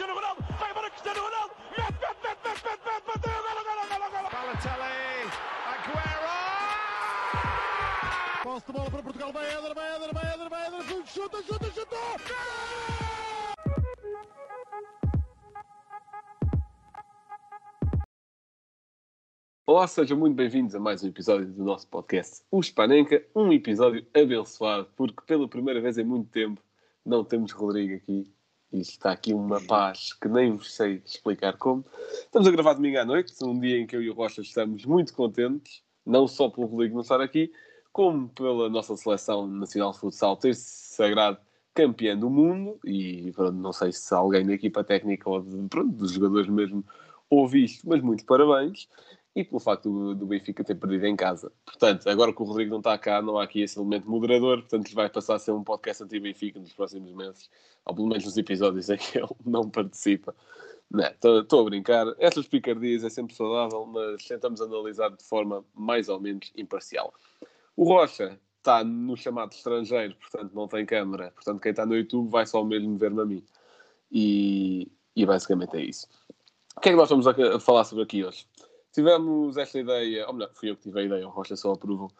Cristiano Ronaldo, vai embora Cristiano Ronaldo, mete, mete, mete, mete, mete, mete, bateu, golo, golo, golo, golo. Balotelli, Aguero! Posse de bola para Portugal, vai Éder, vai Éder, vai Éder, vai Éder, chuta, chuta, chuta! Olá, sejam muito bem-vindos a mais um episódio do nosso podcast, o Spanenka, um episódio abençoado, porque pela primeira vez em muito tempo não temos Rodrigo aqui e está aqui uma paz que nem vos sei explicar como. Estamos a gravar domingo à noite, um dia em que eu e o Rocha estamos muito contentes, não só pelo Rodrigo não estar aqui, como pela nossa seleção nacional de futsal ter se sagrado campeã do mundo. E pronto, não sei se alguém da equipa técnica ou de, pronto, dos jogadores mesmo ouve isto, mas muito parabéns e pelo facto do, do, Benfica ter perdido em casa. Portanto, agora que o Rodrigo não está cá, não há aqui esse elemento moderador, portanto, vai passar a ser um podcast anti-Benfica nos próximos meses, ou pelo menos nos episódios em que ele não participa. Estou a brincar. Essas picardias é sempre saudável, mas tentamos analisar de forma mais ou menos imparcial. O Rocha está no chamado estrangeiro, portanto não tem câmara. Portanto, quem está no YouTube vai só mesmo ver-me a mim. E, e basicamente é isso. O que é que nós vamos a falar sobre aqui hoje? Tivemos esta ideia, ou melhor, fui eu que tive a ideia, o Rocha só aprovou,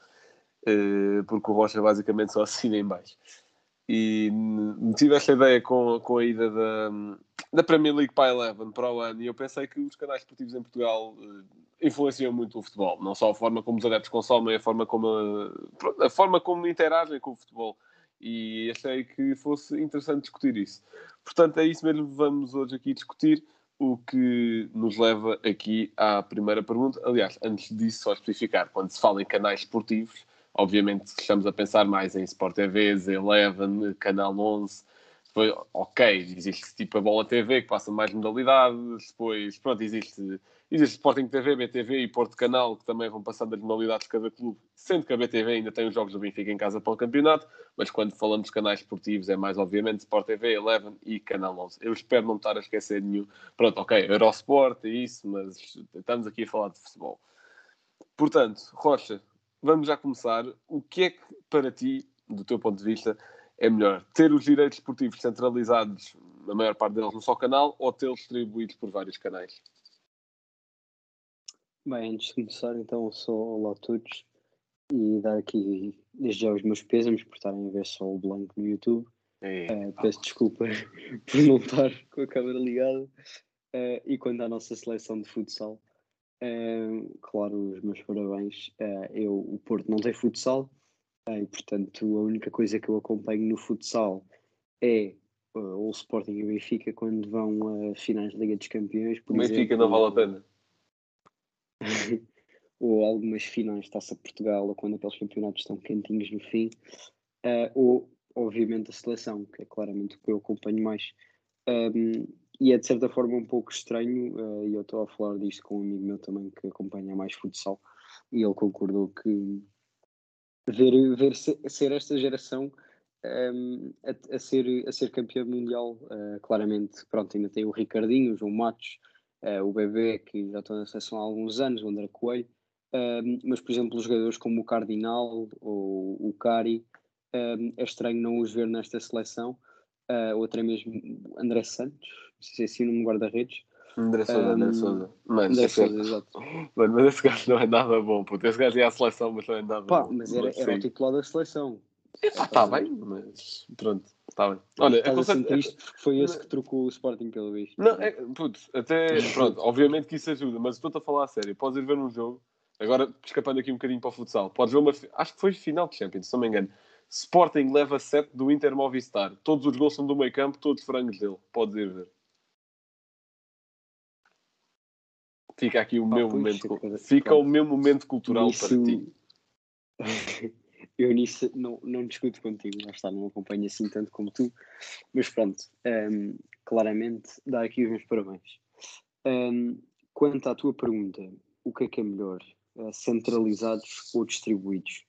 uh, porque o Rocha basicamente só assina em baixo. E tive esta ideia com, com a ida da, da Premier League para a Eleven para o ano e eu pensei que os canais esportivos em Portugal uh, influenciam muito o futebol, não só a forma como os adeptos consomem, a forma como, a, a forma como interagem com o futebol. E achei que fosse interessante discutir isso. Portanto, é isso mesmo que vamos hoje aqui discutir. O que nos leva aqui à primeira pergunta. Aliás, antes disso, só especificar, quando se fala em canais esportivos, obviamente estamos a pensar mais em Sport TV, Eleven, Canal 11. Depois, ok, existe tipo a Bola TV que passa mais modalidades. Depois, pronto, existe Existe Sporting TV, BTV e Porto Canal, que também vão passando as modalidades de cada clube, sendo que a BTV ainda tem os jogos do Benfica em casa para o campeonato, mas quando falamos de canais esportivos é mais obviamente Sport TV, Eleven e Canal 11. Eu espero não estar a esquecer nenhum. Pronto, ok, Eurosport e isso, mas estamos aqui a falar de futebol. Portanto, Rocha, vamos já começar. O que é que para ti, do teu ponto de vista, é melhor? Ter os direitos esportivos centralizados, na maior parte deles, no só canal, ou tê-los distribuídos por vários canais? Bem, antes de começar, então, sou olá a todos e dar aqui desde já os meus pêsames por estarem a ver só o Blanco no YouTube. É, uh, peço desculpa por não estar com a câmera ligada. Uh, e quanto à nossa seleção de futsal, uh, claro, os meus parabéns. eu, o Porto não tem futsal e, portanto, a única coisa que eu acompanho no futsal é o Sporting e o Benfica quando vão a finais de Liga dos Campeões. o Benfica não vale a pena. ou algumas finais de Taça Portugal, ou quando aqueles campeonatos estão quentinhos no fim, uh, ou obviamente a seleção, que é claramente o que eu acompanho mais. Um, e é de certa forma um pouco estranho, uh, e eu estou a falar disto com um amigo meu também que acompanha mais futsal, e ele concordou que ver, ver ser esta geração um, a, a, ser, a ser campeão mundial, uh, claramente, pronto, ainda tem o Ricardinho, o João Matos, uh, o Bebê, que já estou na seleção há alguns anos, o André Coelho, uh, mas, por exemplo, jogadores como o Cardinal ou o Cari, uh, é estranho não os ver nesta seleção. Uh, outra é mesmo André Santos, não sei se é assim no guarda-redes. André Souza, André Souza. Mano, André Souza, exato. Mano, mas esse gajo não é nada bom, puto. Esse gajo ia à seleção, mas não é nada Pá, bom. Mas era, era o titular da seleção. Está tá bem, mas pronto. Está bem. Olha, é assim triste porque foi esse que trocou o Sporting pelo bicho. Não, é, putz, até, pronto, obviamente que isso ajuda, mas estou-te a falar a sério. Podes ir ver um jogo, agora escapando aqui um bocadinho para o futsal, podes ver uma, acho que foi final de Champions, se não me engano. Sporting leva 7 do Inter Movistar. Todos os gols são do meio campo, todos frangos dele. Podes ir ver. Fica aqui o meu momento. Fica o meu momento cultural Isso... para ti. eu nisso não, não discuto contigo, lá está, não acompanho assim tanto como tu, mas pronto, um, ehm, claramente dá aqui os meus parabéns. Um, ehm, quanto à tua pergunta, o que é que é melhor, uh, centralizados ou distribuídos?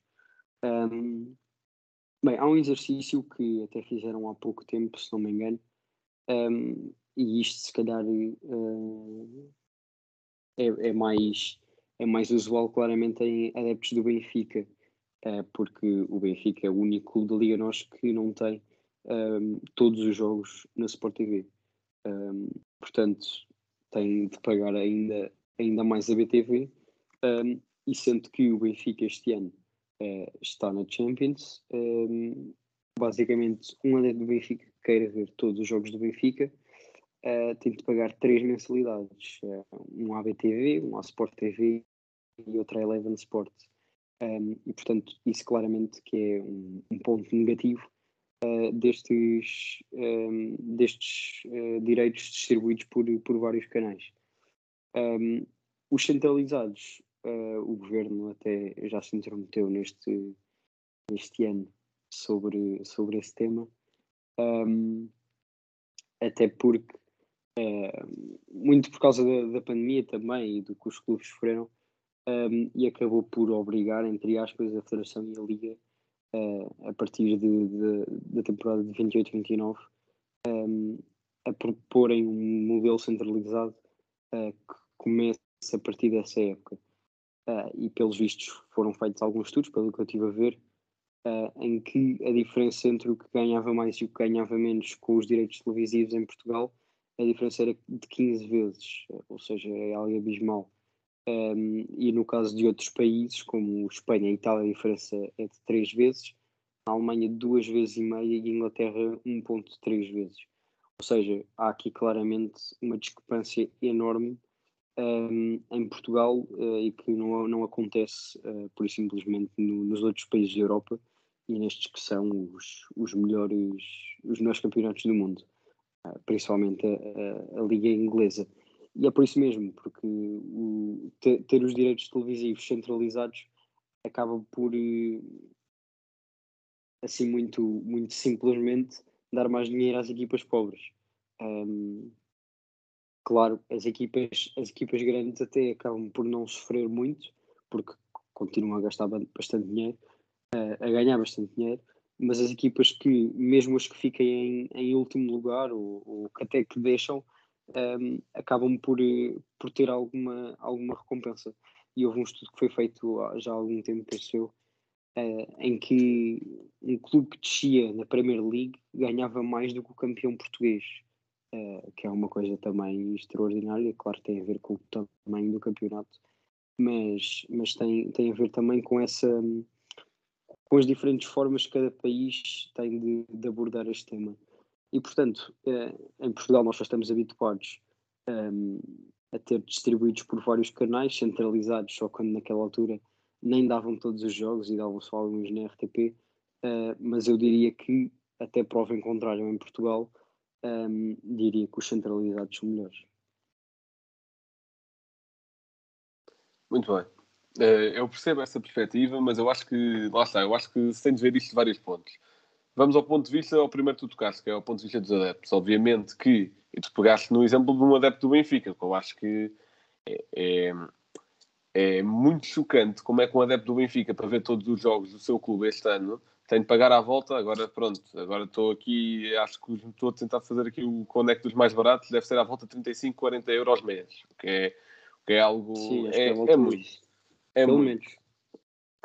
Um, ehm, bem, há um exercício que até fizeram há pouco tempo, se não me engano, e isto se calhar uh, é, é, mais, é mais usual claramente em adeptos do Benfica, uh, porque o Benfica é o único clube da Liga Nós que não tem um, ehm, todos os jogos na Sport TV. Um, portanto, tem de pagar ainda, ainda mais a BTV. Um, e sendo que o Benfica este ano uh, está na Champions, basicamente um adepto do Benfica que queira ver todos os jogos do Benfica uh, de pagar três mensalidades: uh, um ABTV, um A Sport TV e outra Eleven Sport. Um, e portanto, isso claramente que é um, um ponto negativo uh, destes, um, destes direitos distribuídos por, por vários canais. os centralizados, o governo até já se intrometeu neste, neste ano sobre, sobre esse tema, até porque Uh, muito por causa da, da, pandemia também e do que os clubes sofreram, um, e acabou por obrigar, entre aspas, a Federação e a Liga uh, a partir de, de, da temporada de 28-29 um, a proporem um modelo centralizado uh, que comece a partir dessa época. e pelos vistos foram feitos alguns estudos, pelo que eu estive a ver, em que a diferença entre o que ganhava mais e o que ganhava menos com os direitos televisivos em Portugal a diferença era de 15 vezes, ou seja, é algo abismal. Um, e no caso de outros países, como Espanha e Itália, a diferença é de 3 vezes, a Alemanha duas vezes e meia e a Inglaterra 1.3 vezes. Ou seja, há aqui claramente uma discrepância enorme um, em Portugal uh, e que não, não acontece uh, por simplesmente no, nos outros países da Europa e nestes que são os, os, melhores, os melhores campeonatos do mundo. Principalmente a, a, a, Liga Inglesa. E é por isso mesmo, porque o, ter, ter, os direitos televisivos centralizados acaba por, eh, assim, muito, muito simplesmente, dar mais dinheiro às equipas pobres. Um, claro, as equipas, as equipas grandes até acabam por não sofrer muito, porque continuam a gastar bastante dinheiro, a ganhar bastante dinheiro, mas as equipas que, mesmo as que fiquem em, em último lugar ou, ou, que até que deixam, um, acabam por, por ter alguma, alguma recompensa. E houve um estudo que foi feito já há algum tempo, penso eu, uh, em que um clube que descia na Premier League ganhava mais do que o campeão português, uh, que é uma coisa também extraordinária. Claro tem a ver com o tamanho do campeonato, mas, mas tem, tem a ver também com essa com as diferentes formas que cada país tem de, de abordar este tema. E, portanto, eh, em Portugal nós já estamos habituados um, ehm, a ter distribuídos por vários canais centralizados, só quando naquela altura nem davam todos os jogos e davam só alguns na RTP, uh, eh, mas eu diria que, até prova em contrário, em Portugal, um, ehm, diria que os centralizados são melhores. Muito bem. Uh, eu percebo essa perspectiva, mas eu acho que, lá está, eu acho que se tem de ver isto de vários pontos. Vamos ao ponto de vista, ao primeiro que tu tocaste, que é o ponto de vista dos adeptos. Obviamente que, e tu pegaste no exemplo de um adepto do Benfica, que eu acho que é, é, é, muito chocante como é que um adepto do Benfica, para ver todos os jogos do seu clube este ano, tem de pagar à volta. Agora, pronto, agora estou aqui, acho que estou a tentar fazer aqui o conecto dos mais baratos, deve ser à volta de 35, 40 euros mês, o que é, o que é algo. Sim, é, é, é muito. É Pelo muito. menos.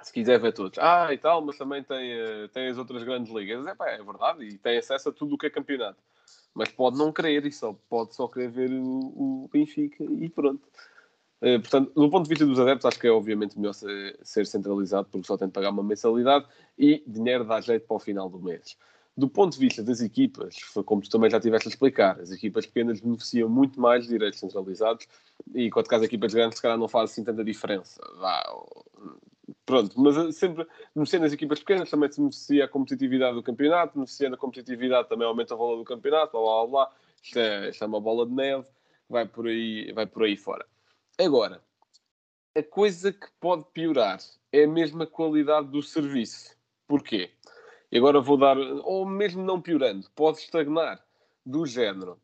Se quiser ver todos. Ah, e tal, mas também tem, eh, tem as outras grandes ligas. É, pá, é verdade, e tem acesso a tudo o que é campeonato. Mas pode não querer e só, pode só querer ver o, o Benfica e pronto. Uh, portanto, do ponto de vista dos adeptos, acho que é obviamente melhor ser, ser, centralizado porque só tem de pagar uma mensalidade e dinheiro dá jeito para o final do mês. Do ponto de vista das equipas, como tu também já tiveste a explicar, as equipas pequenas beneficiam muito mais de direitos centralizados e, enquanto que as equipas grandes, se calhar, não fazem assim tanta diferença. pronto, mas sempre beneficiando as equipas pequenas também se beneficia a competitividade do campeonato, beneficiando a competitividade também aumenta o valor do campeonato, blá blá blá. Isto é, isto é uma bola de neve, vai por, aí, vai por aí fora. Agora, a coisa que pode piorar é a mesma qualidade do serviço. Porquê? E agora vou dar, ou mesmo não piorando, pode estagnar do género.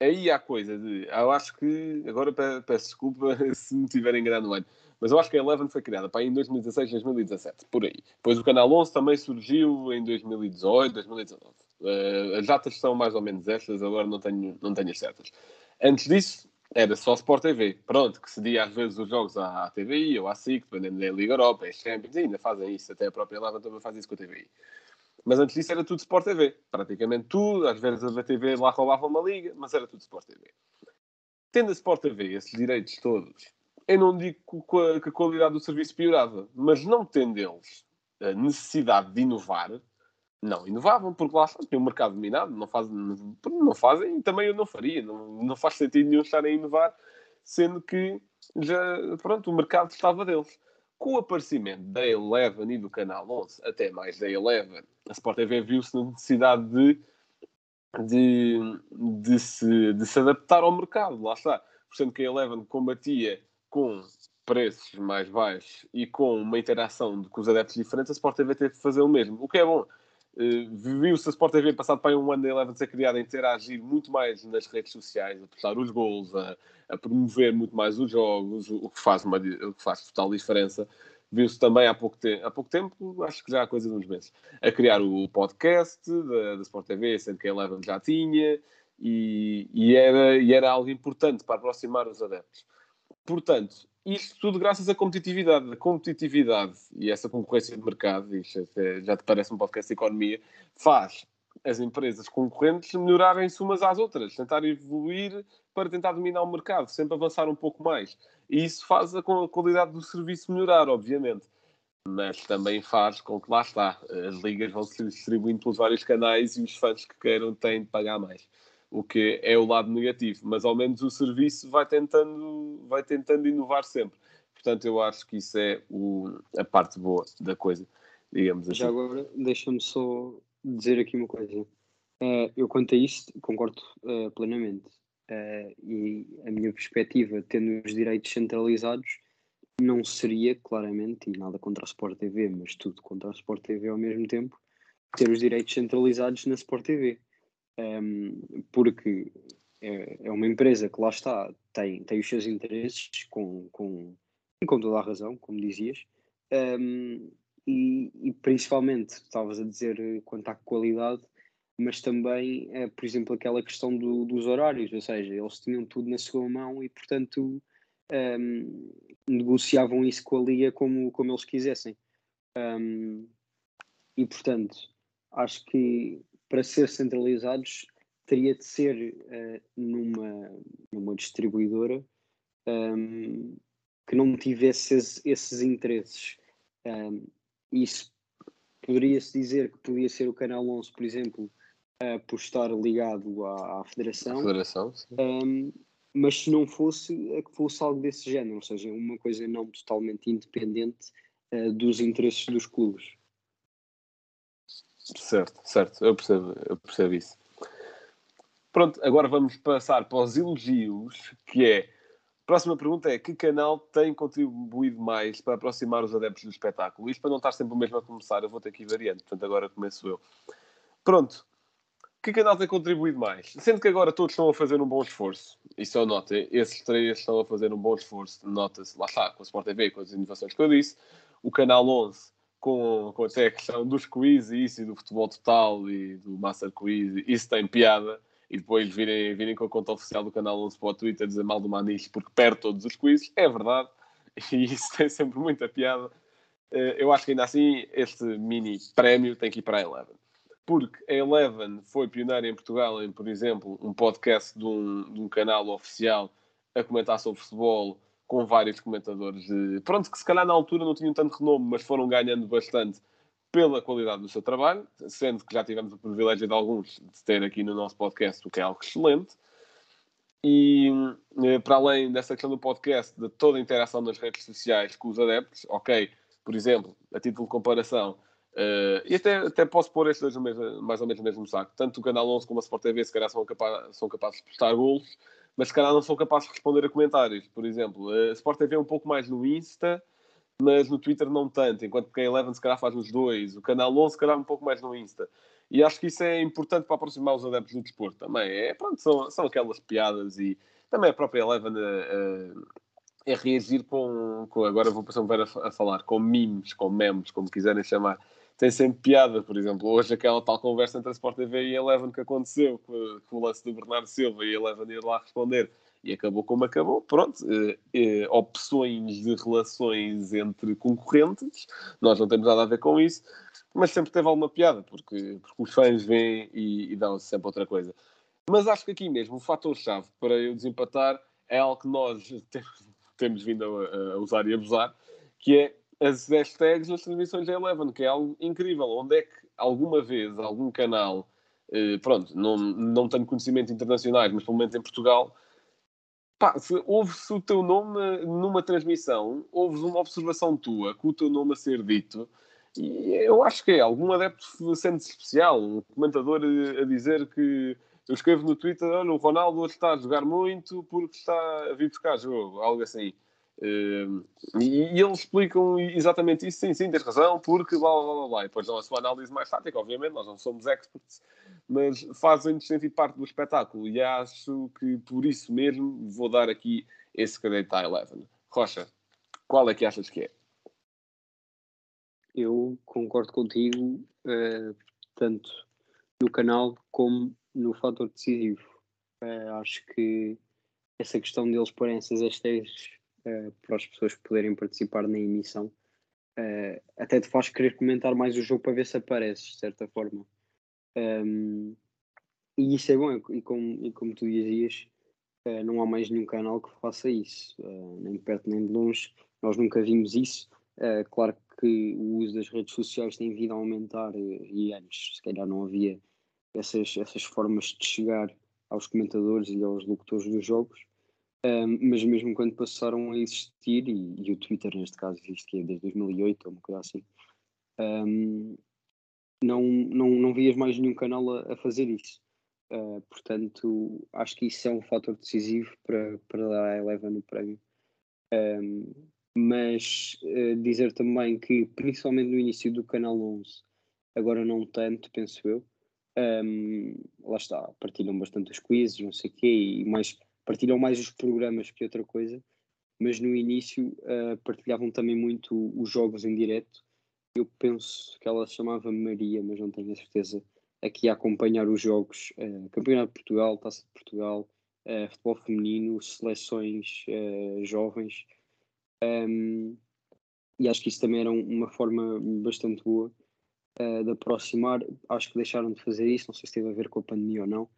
Aí há coisa de, eu acho que, agora peço desculpa se me tiver enganado no mas eu acho que a Eleven foi criada para aí em 2016, 2017, por aí. Depois o Canal 11 também surgiu em 2018, 2019. Uh, as datas são mais ou menos estas, agora não tenho, não tenho as certas. Antes disso, era só Sport TV. Pronto, que cedia às vezes os jogos à, TVI ou à SIC, dependendo da Liga Europa, é Champions, ainda fazem isso, até a própria Eleven também faz isso com a TVI. Mas antes disso era tudo Sport TV. Praticamente tudo. Às vezes a VTV lá roubava uma liga, mas era tudo Sport TV. Tendo a Sport TV esses direitos todos, eu não digo que a qualidade do serviço piorava, mas não tendo eles a necessidade de inovar, não inovavam, porque lá tinham um mercado dominado, não fazem, não fazem e também eu não faria. Não, não faz sentido nenhum estarem a inovar, sendo que já, pronto, o mercado estava deles. Com o aparecimento da Eleven e do Canal 11, até mais da Eleven, a Sport TV viu-se na necessidade de, de, de, se, de se adaptar ao mercado, lá está. Sendo que a Eleven combatia com preços mais baixos e com uma interação com os adeptos diferentes, a Sport TV teve de fazer o mesmo, o que é bom. Uh, Viu-se a Sport TV passado para um ano Eleven ser criada a interagir muito mais nas redes sociais, a postar os gols, a, a, promover muito mais os jogos, o que faz, uma, o que faz total diferença. Viu-se também há pouco, te há pouco tempo, acho que já há coisa de uns meses, a criar o podcast da, da Sport TV, sendo que a Eleven já tinha, e, e, era, e era algo importante para aproximar os adeptos. Portanto, isto tudo graças à competitividade. A competitividade e essa concorrência de mercado, isto já te parece um podcast de economia, faz as empresas concorrentes melhorarem-se umas às outras, tentar evoluir para tentar dominar o mercado, sempre avançar um pouco mais. E isso faz a qualidade do serviço melhorar, obviamente. Mas também faz com que lá está, as ligas vão se distribuindo pelos vários canais e os fãs que queiram têm de pagar mais o que é o lado negativo, mas ao menos o serviço vai tentando, vai tentando inovar sempre. Portanto, eu acho que isso é o, a parte boa da coisa, digamos assim. Já agora, deixa-me só dizer aqui uma coisa. Uh, eu, quanto a isso, concordo uh, plenamente. Uh, e a minha perspectiva, tendo os direitos centralizados, não seria, claramente, e nada contra a Sport TV, mas tudo contra a Sport TV ao mesmo tempo, ter os direitos centralizados na Sport TV um, porque é, é, uma empresa que lá está, tem, tem os seus interesses com, com, com toda a razão, como dizias, um, e, e, principalmente, estavas a dizer eh, quanto à qualidade, mas também, é, por exemplo, aquela questão do, dos horários, ou seja, eles tinham tudo na sua mão e, portanto, um, negociavam isso com a Liga como, como eles quisessem. Um, e, portanto, acho que para ser centralizados teria de ser uh, numa, numa distribuidora um, ehm, que não tivesse esses, esses interesses. Um, ehm, isso poderia-se dizer que podia ser o Canal 11, por exemplo, uh, por estar ligado à, à Federação. federação um, ehm, mas se não fosse, é que fosse algo desse género, ou seja, uma coisa não totalmente independente uh, dos interesses dos clubes. Certo, certo, eu percebo, eu percebo isso. Pronto, agora vamos passar para os elogios, que é. A próxima pergunta é: que canal tem contribuído mais para aproximar os adeptos do espetáculo? Isto para não estar sempre o mesmo a começar, eu vou ter que ir variando, portanto agora começo eu. Pronto, que canal tem contribuído mais? Sendo que agora todos estão a fazer um bom esforço, isso eu noto, esses três estão a fazer um bom esforço, nota-se, lá está, com a Sport TV, com as inovações que eu disse, o canal 11 com, com até a questão dos quiz e isso, e do futebol total e do Master Quiz, isso tem piada. E depois virem, virem com a conta oficial do canal 11 para o Twitter dizer mal do Maniche porque perde todos os quizzes, é verdade. E isso tem sempre muita piada. Eh, eu acho que ainda assim este mini prémio tem que ir para a Eleven. Porque a Eleven foi pioneira em Portugal em, por exemplo, um podcast de um, de um canal oficial a comentar sobre futebol com vários comentadores, pronto, que se calhar na altura não tinham tanto renome, mas foram ganhando bastante pela qualidade do seu trabalho, sendo que já tivemos o privilégio de alguns de ter aqui no nosso podcast, o que é algo excelente. E eh, para além dessa questão do podcast, de toda a interação nas redes sociais com os adeptos, ok, por exemplo, a título de comparação, uh, e até, até posso pôr estes dois mesmo, mais ou menos no mesmo saco, tanto o Canal 11 como a Sport TV, se calhar são, são capazes de postar golos, mas se calhar não são capazes de responder a comentários. Por exemplo, a Sport TV é um pouco mais no Insta, mas no Twitter não tanto, enquanto que a Eleven se calhar faz nos dois, o canal 11 se calhar um pouco mais no Insta. E acho que isso é importante para aproximar os adeptos do desporto também. É, pronto, são, são aquelas piadas e também a própria Eleven a, a, a reagir com, com, agora vou passar um a, a falar, com memes, com memes, como quiserem chamar tem sempre piada. Por exemplo, hoje aquela tal conversa entre a Sport TV e a Eleven que aconteceu, com, com o lance do Bernardo Silva e a Eleven ir lá responder e acabou como acabou. Pronto, eh, eh, opções de relações entre concorrentes, nós não temos nada a ver com isso, mas sempre teve alguma piada, porque, porque os fãs vêm e, e dão sempre outra coisa. Mas acho que aqui mesmo o fator-chave para eu desempatar é algo que nós temos, temos vindo a, a, usar e abusar, que é as hashtags nas transmissões da Eleven, que é algo incrível. Onde é que alguma vez algum canal, eh, pronto, não, não tenho conhecimento internacionais, mas pelo menos em Portugal, pá, se ouve-se o teu nome numa transmissão, ouves uma observação tua com o teu nome a ser dito, e eu acho que é algum adepto sente-se especial, um comentador eh, a dizer que eu escrevo no Twitter, olha, o Ronaldo hoje está a jogar muito porque está a vir buscar jogo, algo assim. Uh, e, e, eles explicam exatamente isso, sim, sim, tens razão, porque blá blá blá blá. E depois dão a sua análise mais tática, obviamente, nós não somos experts, mas fazem-nos sentir parte do espetáculo. E acho que por isso mesmo vou dar aqui esse crédito à Eleven. Rocha, qual é que achas que é? Eu concordo contigo, uh, tanto no canal como no fator decisivo. Uh, acho que essa questão deles porem essas hashtags uh, para as pessoas poderem participar na emissão uh, até te faz querer comentar mais o jogo para ver se apareces, de certa forma. Um, e isso é bom, e como, e como tu dizias, não há mais nenhum canal que faça isso, nem de perto nem de longe. Nós nunca vimos isso. claro que o uso das redes sociais tem vindo a aumentar e antes, se calhar, não havia essas, essas formas de chegar aos comentadores e aos locutores dos jogos, mas mesmo quando passaram a existir, e, e, o Twitter neste caso existe desde 2008 ou uma coisa assim, um, não, não, não vias mais nenhum canal a, a fazer isso. Uh, portanto, acho que isso é um fator decisivo para, para dar à Eleven o prémio. Um, mas uh, dizer também que, principalmente no início do canal 11, agora não tanto, penso eu, um, lá está, partilham bastante os quizzes, não sei o quê, e mais, partilham mais os programas que outra coisa, mas no início uh, partilhavam também muito os jogos em direto. Eu penso que ela se chamava Maria, mas não tenho a certeza, aqui a acompanhar os jogos, uh, Campeonato de Portugal, Taça de Portugal, uh, futebol feminino, seleções jovens. Um, e acho que isso também era uma forma bastante boa de aproximar. Acho que deixaram de fazer isso, não sei se teve a ver com a pandemia ou não,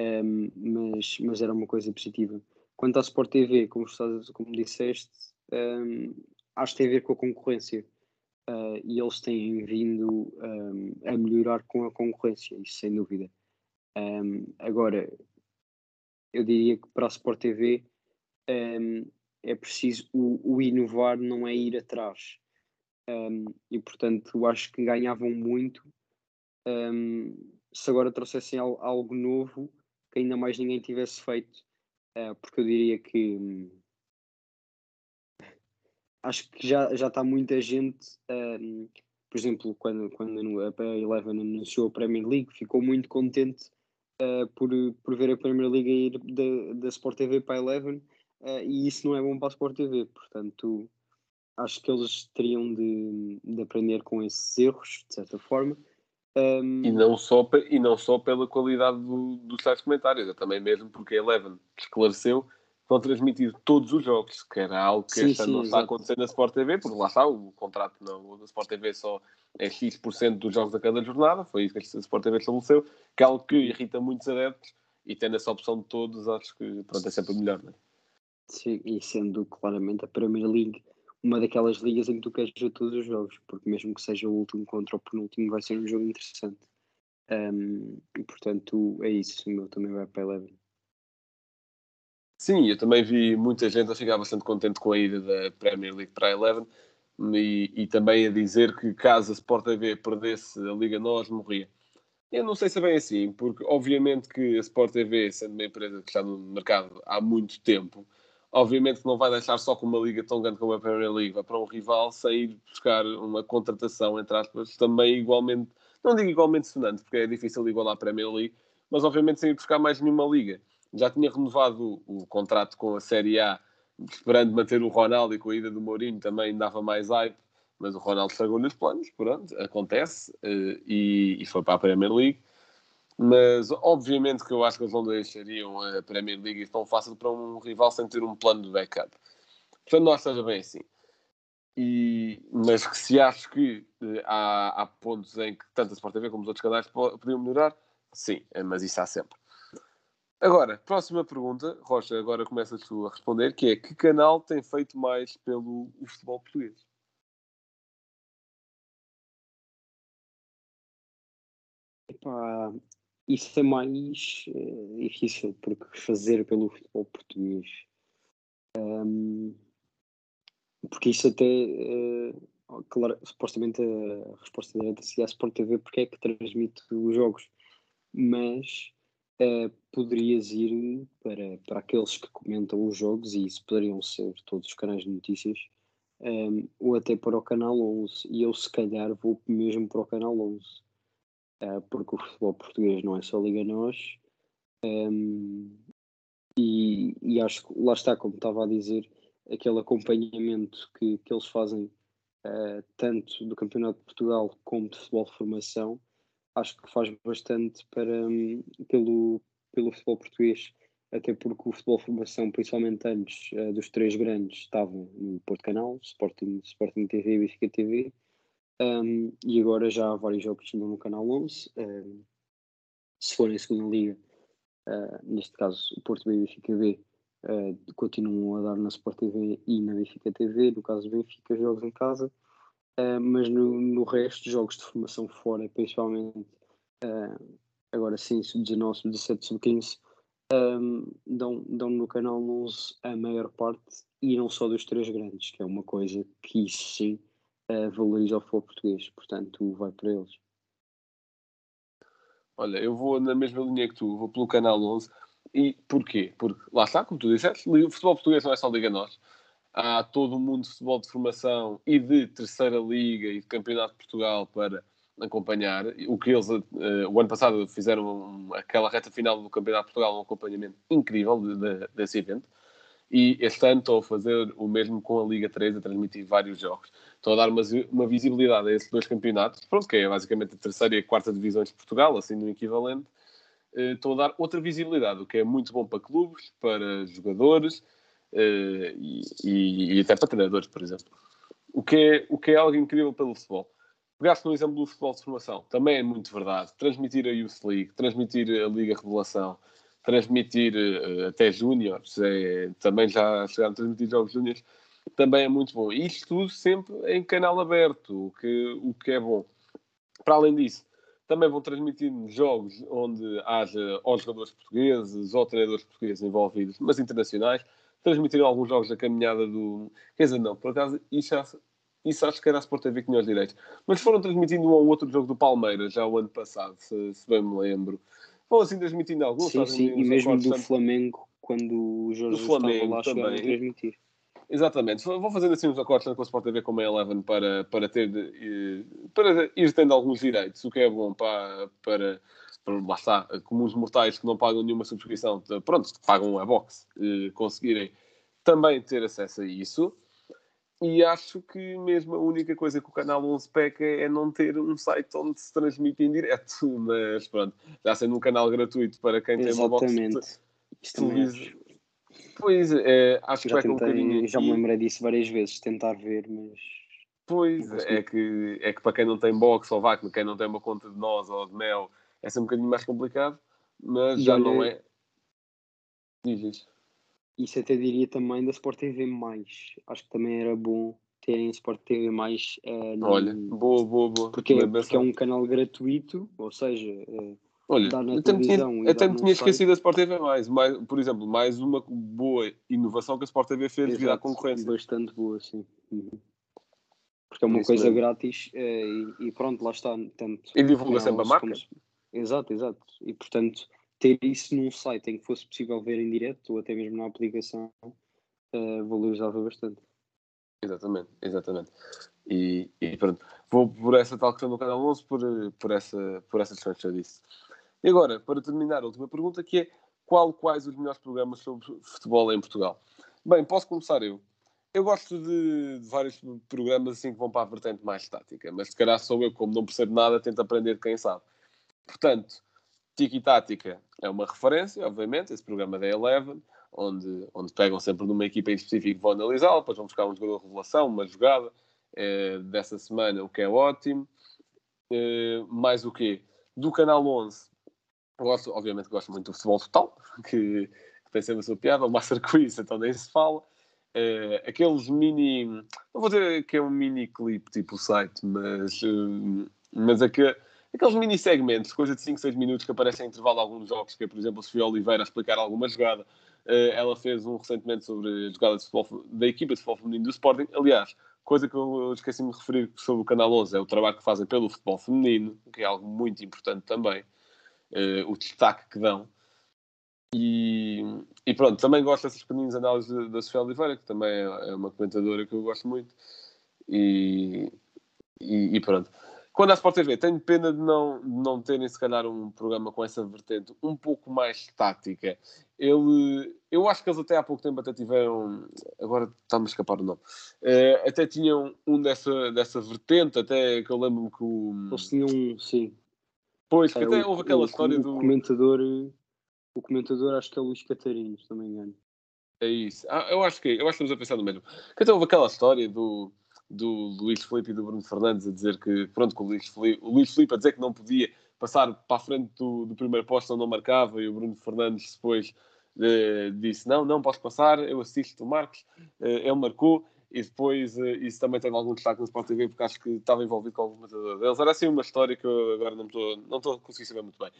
um, mas, mas era uma coisa positiva. Quanto à Sport TV, como, como disseste, um, acho que tem a ver com a concorrência. Uh, e eles têm vindo um, a melhorar com a concorrência, isso sem dúvida. agora, eu diria que para a Sport TV é preciso o, o, inovar, não é ir atrás. E portanto acho que ganhavam muito se agora trouxessem algo novo que ainda mais ninguém tivesse feito, uh, porque eu diria que um, acho que já, já está muita gente, por exemplo, quando, quando a Eleven anunciou a Premier League, ficou muito contente uh, por, por ver a Premier League ir da, da Sport TV para a Eleven, uh, e isso não é bom para a Sport TV, portanto acho que eles teriam de, de aprender com esses erros, de certa forma. Um... E, não só, e não só pela qualidade do, dos tais comentários, é também mesmo porque a Eleven esclareceu que vão transmitir todos os jogos, que era algo que sim, ano não está a acontecer na Sport TV, porque lá está, o contrato não, da Sport TV só é X% dos jogos a cada jornada, foi isso que a Sport TV estabeleceu, que é algo que irrita muitos adeptos, e tendo essa opção de todos, acho que pronto, é sempre melhor, não é? Sim, e sendo claramente a Premier League uma daquelas ligas em que tu queres ver todos os jogos, porque mesmo que seja o último contra o penúltimo, vai ser um jogo interessante. Um, e portanto, é isso. O meu também vai para Eleven. Sim, eu também vi muita gente a ficar bastante contente com a ida da Premier League para a Eleven e, e também a dizer que caso a Sport TV perdesse a Liga Nós, morria. Eu não sei se é bem assim, porque obviamente que a Sport TV, sendo uma empresa que está no mercado há muito tempo, Obviamente não vai deixar só com uma liga tão grande como a Premier League, vai para um rival sair buscar uma contratação, entre aspas, também igualmente, não digo igualmente sonante, porque é difícil igualar a Premier League, mas obviamente sem ir buscar mais nenhuma liga. Já tinha renovado o, o contrato com a Série A, esperando manter o Ronaldo e com a ida do Mourinho também dava mais hype, mas o Ronaldo estragou-lhe os planos, pronto, acontece, eh, e, e foi para a Premier League. Mas obviamente que eu acho que eles não deixariam a Premier League tão fácil para um rival sem ter um plano de backup. Portanto, não seja bem assim. E, mas que se acho que eh, há, há, pontos em que tanto a Sport TV como os outros canais podiam melhorar, sim, eh, mas isso há sempre. Agora, próxima pergunta, Rocha, agora começas tu a responder, que é que canal tem feito mais pelo futebol português? Epá, isso é mais uh, difícil, porque fazer pelo futebol português. Um, porque isso até, uh, claro, supostamente a resposta direta seria a Sport TV, porque é que transmite os jogos. Mas uh, poderias ir para, para aqueles que comentam os jogos, e isso poderiam ser todos os canais de notícias, um, ou até para o canal 11. E eu, se calhar, vou mesmo para o canal 11 uh, porque o futebol português não é só Liga Nós. Um, e, e, acho que lá está, como estava a dizer, aquele acompanhamento que, que eles fazem uh, tanto do Campeonato de Portugal como de futebol de formação, acho que faz bastante para, um, pelo, pelo futebol português, até porque o futebol de formação, principalmente antes uh, dos três grandes, estava no Porto Canal, Sporting, Sporting TV e Benfica TV, um, e agora já há vários jogos no canal 11. Um, se forem segunda liga, uh, neste caso o Porto B e Benfica B, uh, continuam a dar na Sport TV e na Benfica TV. No caso do Benfica, jogos em casa. Uh, mas no, no resto, jogos de formação fora, principalmente agora sim, sub-19, sub-17, sub-15, um, dão, dão no canal 11 a maior parte e não só dos três grandes, que é uma coisa que isso sim uh, valoriza o futebol português, portanto vai para eles. Olha, eu vou na mesma linha que tu, vou pelo canal 11. E porquê? Porque lá está, como tu disseste, o futebol português não é só Liga Nós. Há todo o mundo de futebol de formação e de terceira liga e de campeonato de Portugal para acompanhar. O que eles, uh, o ano passado, fizeram aquela reta final do campeonato de Portugal, um acompanhamento incrível de, de, desse evento. E este ano estou a fazer o mesmo com a Liga 3, a transmitir vários jogos. Estou a dar uma, uma visibilidade a esses dois campeonatos, pronto, que é basicamente a terceira e a quarta divisões de Portugal, assim no equivalente. Eh, estou a dar outra visibilidade, o que é muito bom para clubes, para jogadores eh, e, e, e até para treinadores, por exemplo. O que, é, o que é algo incrível pelo futebol. Pegaste no exemplo do futebol de formação, também é muito verdade. Transmitir a Youth League, transmitir a Liga Revelação, transmitir uh, até júniores, é, também já chegaram a transmitir jogos júniores, também é muito bom. Isto tudo sempre em canal aberto, o que, o que é bom. Para além disso, também vão transmitir jogos onde haja ou jogadores portugueses ou treinadores portugueses envolvidos, mas internacionais. Transmitiram alguns jogos da caminhada do. Quer dizer, não, por acaso, isso, isso acho que era a Sport TV que tinha os direitos. Mas foram transmitindo um ou outro jogo do Palmeiras já o ano passado, se, se bem me lembro. Vão assim transmitindo alguns. Sim, sim, e mesmo do tanto... Flamengo, quando o Jorge estava lá, chegaram a transmitir. Exatamente. Vou fazendo assim uns acordos com a Sport TV como a Eleven para, para, ter, para ir tendo alguns direitos, o que é bom para, para, para lá está, comuns mortais que não pagam nenhuma subscrição, pronto, pagam a box, eh, conseguirem também ter acesso a isso. E acho que mesmo a única coisa que o canal 11 peca é não ter um site onde se transmite em direto. Mas pronto, já sendo um canal gratuito para quem Exatamente. tem uma box de televisão. Pois, é, acho já que vai um bocadinho. Já me lembrei disso várias vezes, tentar ver, mas. Pois, é que, é que para quem não tem box ou vá, quem não tem uma conta de nós ou de mel, é sempre um bocadinho mais complicado, mas e já olha, não é. Diz isso até diria também da Sport TV. Acho que também era bom terem Sport TV. É, no... Olha, boa, boa, boa. Porque, é, porque é um canal gratuito, ou seja. É, Olha, até me tinha, até me tinha esquecido da Sport TV mais. mais. Por exemplo, mais uma boa inovação que a Sport TV fez devido à concorrência. Bastante boa, sim. Uhum. Porque é uma coisa mesmo. grátis é, e, e, pronto, lá está. Tanto e divulga sempre a marca. Como... Exato, exato. E portanto, ter isso num site em que fosse possível ver em direto ou até mesmo na aplicação uh, valorizava bastante. Exatamente, exatamente. E, e, pronto, vou por essa tal questão do canal 11, por, por, essa, por essa questão que eu disse. E agora, para terminar, a última pergunta que é qual, quais os melhores programas sobre futebol em Portugal? Bem, posso começar eu. Eu gosto de, de, vários programas assim que vão para a vertente mais estática, mas se calhar sou eu, como não percebo nada, tento aprender de quem sabe. Portanto, Tiki Tática é uma referência, obviamente, esse programa da Eleven, onde, onde pegam sempre numa equipa em específico vão analisá-la, depois vão buscar um jogador de revelação, uma jogada eh, dessa semana, o que é ótimo. Eh, mais o quê? Do Canal 11, gosto, obviamente gosto muito do futebol total, que, que tem sempre a sua piada, o Master Quiz, então nem se fala. Eh, aqueles mini, não vou dizer que é um mini clipe tipo o site, mas, mas aqui, aqueles mini segmentos, coisa de 5, 6 minutos que aparecem em intervalo de alguns jogos, que é, por exemplo, a Sofia Oliveira a explicar alguma jogada. Eh, ela fez um recentemente sobre a jogada futebol, da equipa de futebol feminino do Sporting. Aliás, coisa que eu esqueci-me de referir sobre o Canal 11 é o trabalho que fazem pelo futebol feminino, que é algo muito importante também, o destaque que dão. E, e, pronto, também gosto dessas pequeninas análises da Sofia Oliveira, que também é, é uma comentadora que eu gosto muito. E, e, e, pronto. Quando a Sport TV, tenho pena de não, de não terem, se calhar, um programa com essa vertente um pouco mais tática. Ele, eu acho que eles até há pouco tempo até tiveram, agora está-me a escapar o nome, uh, até tinham um dessa, dessa vertente, até que eu lembro-me que o... Eles tinham, sim. Pois, que é, até o, houve aquela o, história o do... comentador o comentador acho que é o Luís Catarino, se não me engano. É isso. Ah, eu acho que eu acho que estamos a pensar no mesmo. Que até houve aquela história do, do Luís Felipe e do Bruno Fernandes a dizer que, pronto, com o Luís Felipe, o Luís a dizer que não podia passar para a frente do, do primeiro posto não marcava e o Bruno Fernandes depois eh, disse não, não posso passar, eu assisto o Marcos, eh, ele marcou e depois eh, isso também teve algum destaque no Sport TV porque acho que estava envolvido com algum comentador deles. Era assim uma história que eu agora não estou não estou a conseguir saber muito bem.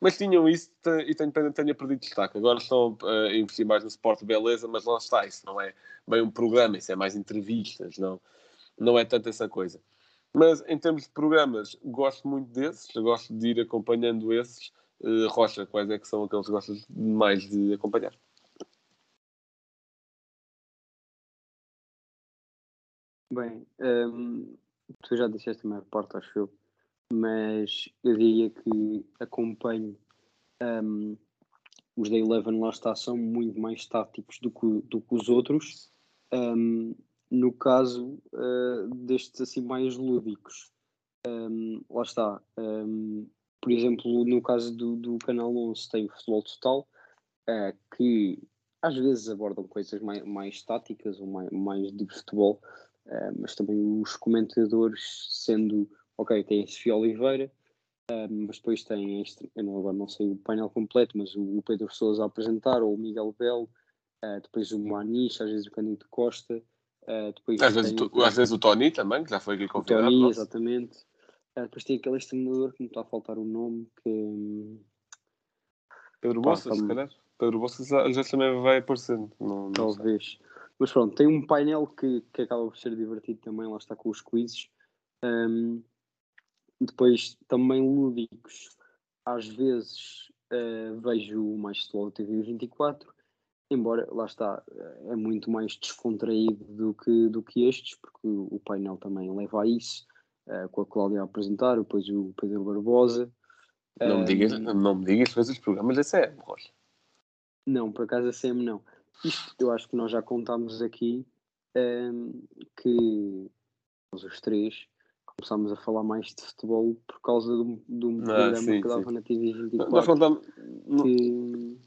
Mas tinham isso e tenho pena tenha perdido destaque. Agora estão a investir mais no Sport Beleza, mas lá está, isso não é bem um programa, isso é mais entrevistas, não, não é tanto essa coisa. Mas em termos de programas, gosto muito desses, gosto de ir acompanhando esses. Uh, Rocha, quais é que são aqueles que gostas mais de acompanhar? Bem, hum, tu já disseste a maior parte, acho eu, mas eu diria que acompanho hum, os da Eleven lá está, são muito mais táticos do que, do que os outros. Hum, no caso uh, destes assim mais lúdicos, hum, lá está. hum, por exemplo, no caso do, do Canal 11 tem o Futebol Total, uh, que às vezes abordam coisas mais, mais táticas ou mais, mais de futebol, uh, mas também os comentadores, sendo, ok, tem Sofia Oliveira, mas depois tem, este, eu não, agora não sei o painel completo, mas o, o Pedro Sousa a apresentar, ou o Miguel Belo, depois o Maniche, às vezes o Candido Costa, depois às, vezes, o, às vezes o Tony também, que já foi aqui convidado. Tony, nosso. exatamente. depois tem aquele treinador que me está a faltar o nome, que hum, Pedro Pá, Bolsas, se calhar. Pedro Bolsas às vezes também vai aparecendo. Não, não sei. Talvez. Mas pronto, tem um painel que, que acaba por ser divertido também, lá está com os quizzes. Ahm, depois também lúdicos. Às vezes eh, vejo mais futebol TV 24, embora lá está, eh, é muito mais descontraído do que, do que estes, porque o, painel também leva a isso, eh, com a Cláudia a apresentar, depois o Pedro Barbosa. Não me digas, não me digas que os programas da CM, Rocha. Não, por acaso a CM não. Isto eu acho que nós já contámos aqui ehm, que nós os três começámos a falar mais de futebol por causa de um, de um Ah, programa sim, que dava sim. na TV Nós 24 contamos no- que,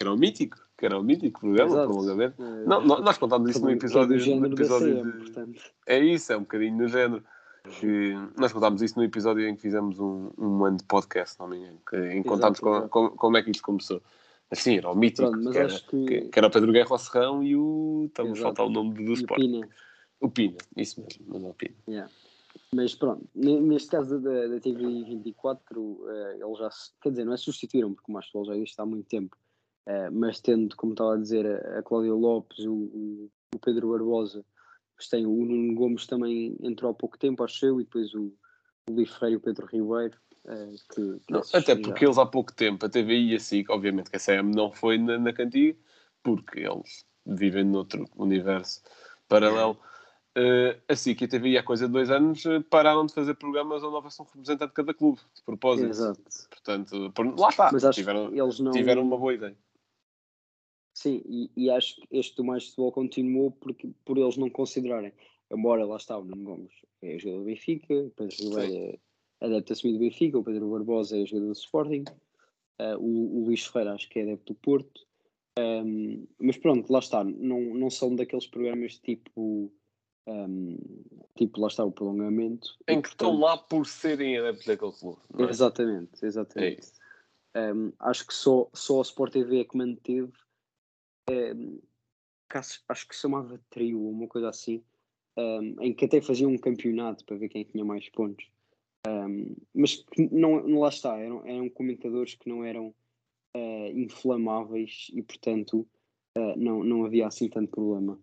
que era o mítico, que era o mítico programa, Exato. prolongamento. eh, Não, nó- nós contámos isso no que é episódio, no episódio CM, de... portanto. É isso, é um bocadinho no género. Que nós contámos isso no episódio em que fizemos um, um ano de podcast, não me engano, em que contámos Exato, com- exato. com- como é que isto começou. Mas sim, era o mítico, Pronto, que, era, que- que, era o Pedro Guerra ao Serrão e o. Estamos a faltar o nome do, do o Sport. Pina. O Pina, isso mesmo, mas o Pina. Yeah. Mas pronto, ne- neste caso da, da TV 24, eh, eles já, se- quer dizer, não é substituíram, porque o Mastro já existe há muito tempo, eh, mas tendo, como estava a dizer, a, a Cláudia Lopes, o, o, Pedro Barbosa, depois tem o Nuno Gomes também entrou há pouco tempo, acho eu, e depois o, o Luís Freire e o Pedro Ribeiro, eh, que, que Não, até já- porque eles há pouco tempo, a TVI e a SIC, obviamente que a CM não foi na, na cantiga, porque eles vivem noutro universo paralelo. Eh, a SIC e a TVI há coisa de dois anos pararam de fazer programas onde houvesse um representante de cada clube, de propósito. Exato. Portanto, por- lá está, Mas acho tiveram, que eles não. tiveram uma boa ideia. Sim, e, e acho que este do mais futebol continuou porque, por eles não considerarem. Embora lá está o Nuno Gomes, é jogador do Benfica, o Pedro. Ribeiro adepto assumido do Benfica, o Pedro Barbosa é jogador do Sporting, uh, o, o Luís Ferreira acho que é adepto do Porto. Um, mas pronto, lá está, não, não são daqueles programas tipo, um, tipo lá está o prolongamento. Em que estão lá por serem adeptos daquele clube. é? Exatamente, É exatamente. isso. Um, acho que só, só o Sport TV é que manteve, acho, que se chamava trio ou uma coisa assim, um, em que até faziam um campeonato para ver quem tinha mais pontos. Um, mas não, não lá está, eram, eram comentadores que não eram eh, inflamáveis e portanto eh, não, não havia assim tanto problema.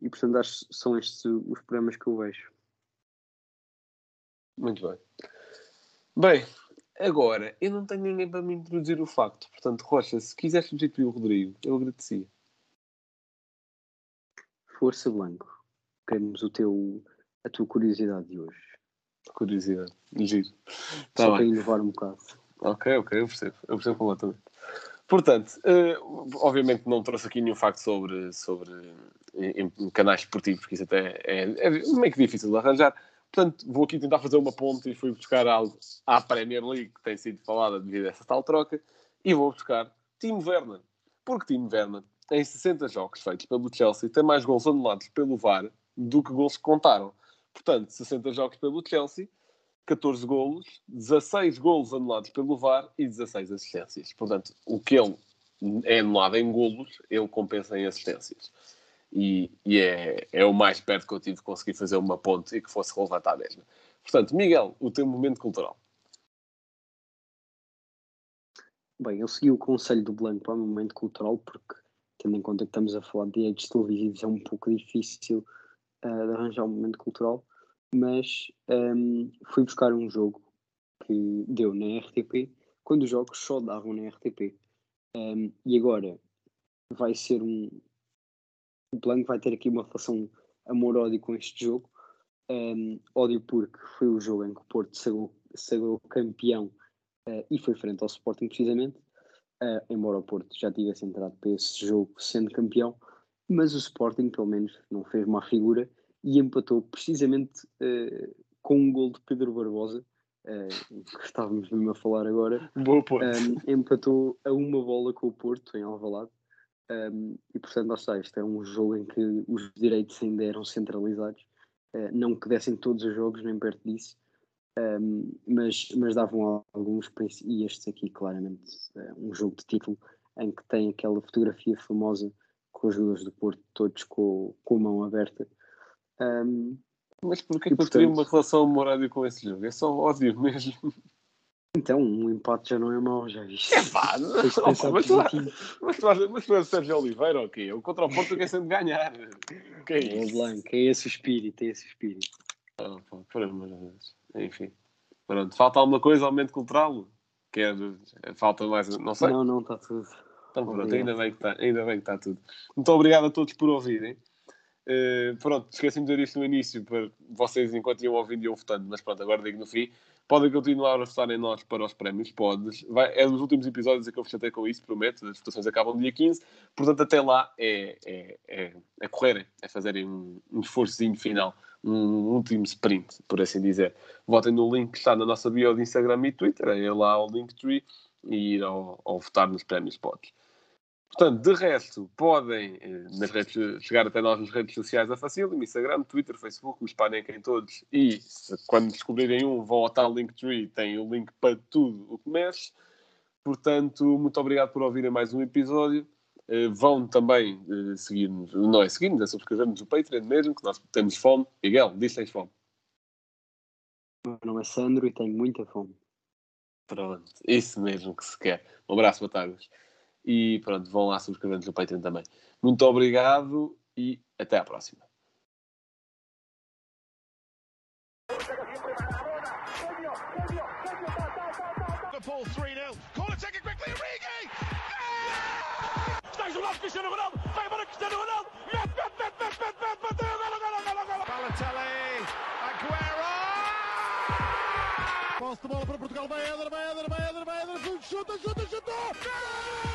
E portanto acho que são estes os problemas que eu vejo. Muito bem. Bem, agora, eu não tenho ninguém para me introduzir o facto. Portanto, Rocha, se quiseres substituir o Rodrigo, eu agradecia. Força Blanco, queremos o teu, a tua curiosidade de hoje. Curiosidade. Giro. Tá Só bem. para inovar um bocado. Ok, ok, eu percebo. Eu percebo completamente. Portanto, eh, obviamente não trouxe aqui nenhum facto sobre, sobre em, em canais esportivos, porque isso até é, é meio que difícil de arranjar. Portanto, vou aqui tentar fazer uma ponte e fui buscar algo à Premier League que tem sido falada devido a essa tal troca e vou buscar Timo Werner. Porque Timo Werner, em 60 jogos feitos pelo Chelsea, tem mais gols anulados pelo VAR do que gols que contaram. Portanto, 60 jogos pelo Chelsea, 14 golos, 16 golos anulados pelo VAR e 16 assistências. Portanto, o que ele é anulado em golos, ele compensa em assistências. E, e é, é o mais perto que eu tive de conseguir fazer uma ponte e que fosse relevante à mesma. Portanto, Miguel, o teu momento cultural. Bem, eu segui o conselho do Blanco para o momento cultural, porque, tendo em conta que estamos a falar de direitos televisivos, é um pouco difícil ah, de arranjar um momento cultural, mas ahm, fui buscar um jogo que deu na RTP, quando os jogos só davam na RTP. Ahm, e agora vai ser um. O Blanco vai ter aqui uma relação amor-ódio com este jogo. Ahm, ódio porque foi o jogo em que o Porto sagrou, sagrou campeão eh, e foi frente ao Sporting precisamente, eh, embora o Porto já tivesse entrado para esse jogo sendo campeão, mas o Sporting pelo menos não fez má figura e empatou precisamente eh, com um gol de Pedro Barbosa, que estávamos mesmo a falar agora, um, empatou a uma bola com o Porto em Alvalade um, e portanto lá está, este era um jogo em que os direitos ainda eram centralizados eh, não que dessem todos os jogos nem perto disso um, mas, mas davam alguns e este aqui claramente é um jogo de título em que tem aquela fotografia famosa com os jogadores do Porto todos com, com a mão aberta Um, Mas porquê e, que eu teria portanto- uma relação amor-ódio com esse jogo? É só ódio mesmo. Então um empate já não é mau, já viste opa, pensar mas, mas, tu, achas- mas tu és o Sérgio Oliveira ou quê? Eu contra o Porto quer sempre ganhar. Que é É isso? Blanco, é esse o espírito, é esse o espírito. Ah, pá, por amor de Deus. Enfim. Pronto. Falta alguma coisa ao momento cultural? Quer, falta mais, não sei. Não, não, está tudo. Então pronto, Obrigado. ainda bem, que está, ainda bem que está tudo. Muito obrigado a todos por ouvirem. Eh, pronto, esqueci-me de dizer isto no início, para vocês enquanto iam ouvindo iam votando, mas pronto, agora digo no fim. Podem continuar a votar em nós para os prémios, podes. Vai, é dos últimos episódios em que eu vos com isso, prometo. As votações acabam dia 15. Portanto, até lá é, é, é, é correrem, é fazerem um, um esforçozinho final, um último sprint, por assim dizer. Votem no link que está na nossa bio de Instagram e Twitter, é lá ao Linktree e ir ao, ao votar nos prémios podes. Portanto, de resto, podem eh, nas redes, chegar até nós nas redes sociais a Facílimo, Instagram, Twitter, Facebook, o Spanenka em todos. E se, quando descobrirem um, vão ao tal Linktree, tem o link para tudo o que mexe. Portanto, muito obrigado por ouvirem mais um episódio. Eh, vão também eh, seguir-nos, não é seguir-nos, é subscrever-nos no Patreon mesmo, que nós temos fome. Miguel, diz tens fome. O meu nome é Sandro e tenho muita fome. Pronto, isso mesmo que se quer. Um abraço, batagas. E pronto, vão lá subscrever-nos no Patreon também. Muito obrigado e até à próxima. Liverpool 3 0. Corner taken quickly. Origi! Está isolado Cristiano Ronaldo. Vai embora Cristiano Ronaldo. Mete, mete, mete, mete, mete, mete. Bateu, golo, golo, golo, golo. Balotelli. Aguero! Posse de bola para Portugal. Vai Éder, vai Éder, vai Éder, vai Éder. Chuta, chuta, chuta. Gol!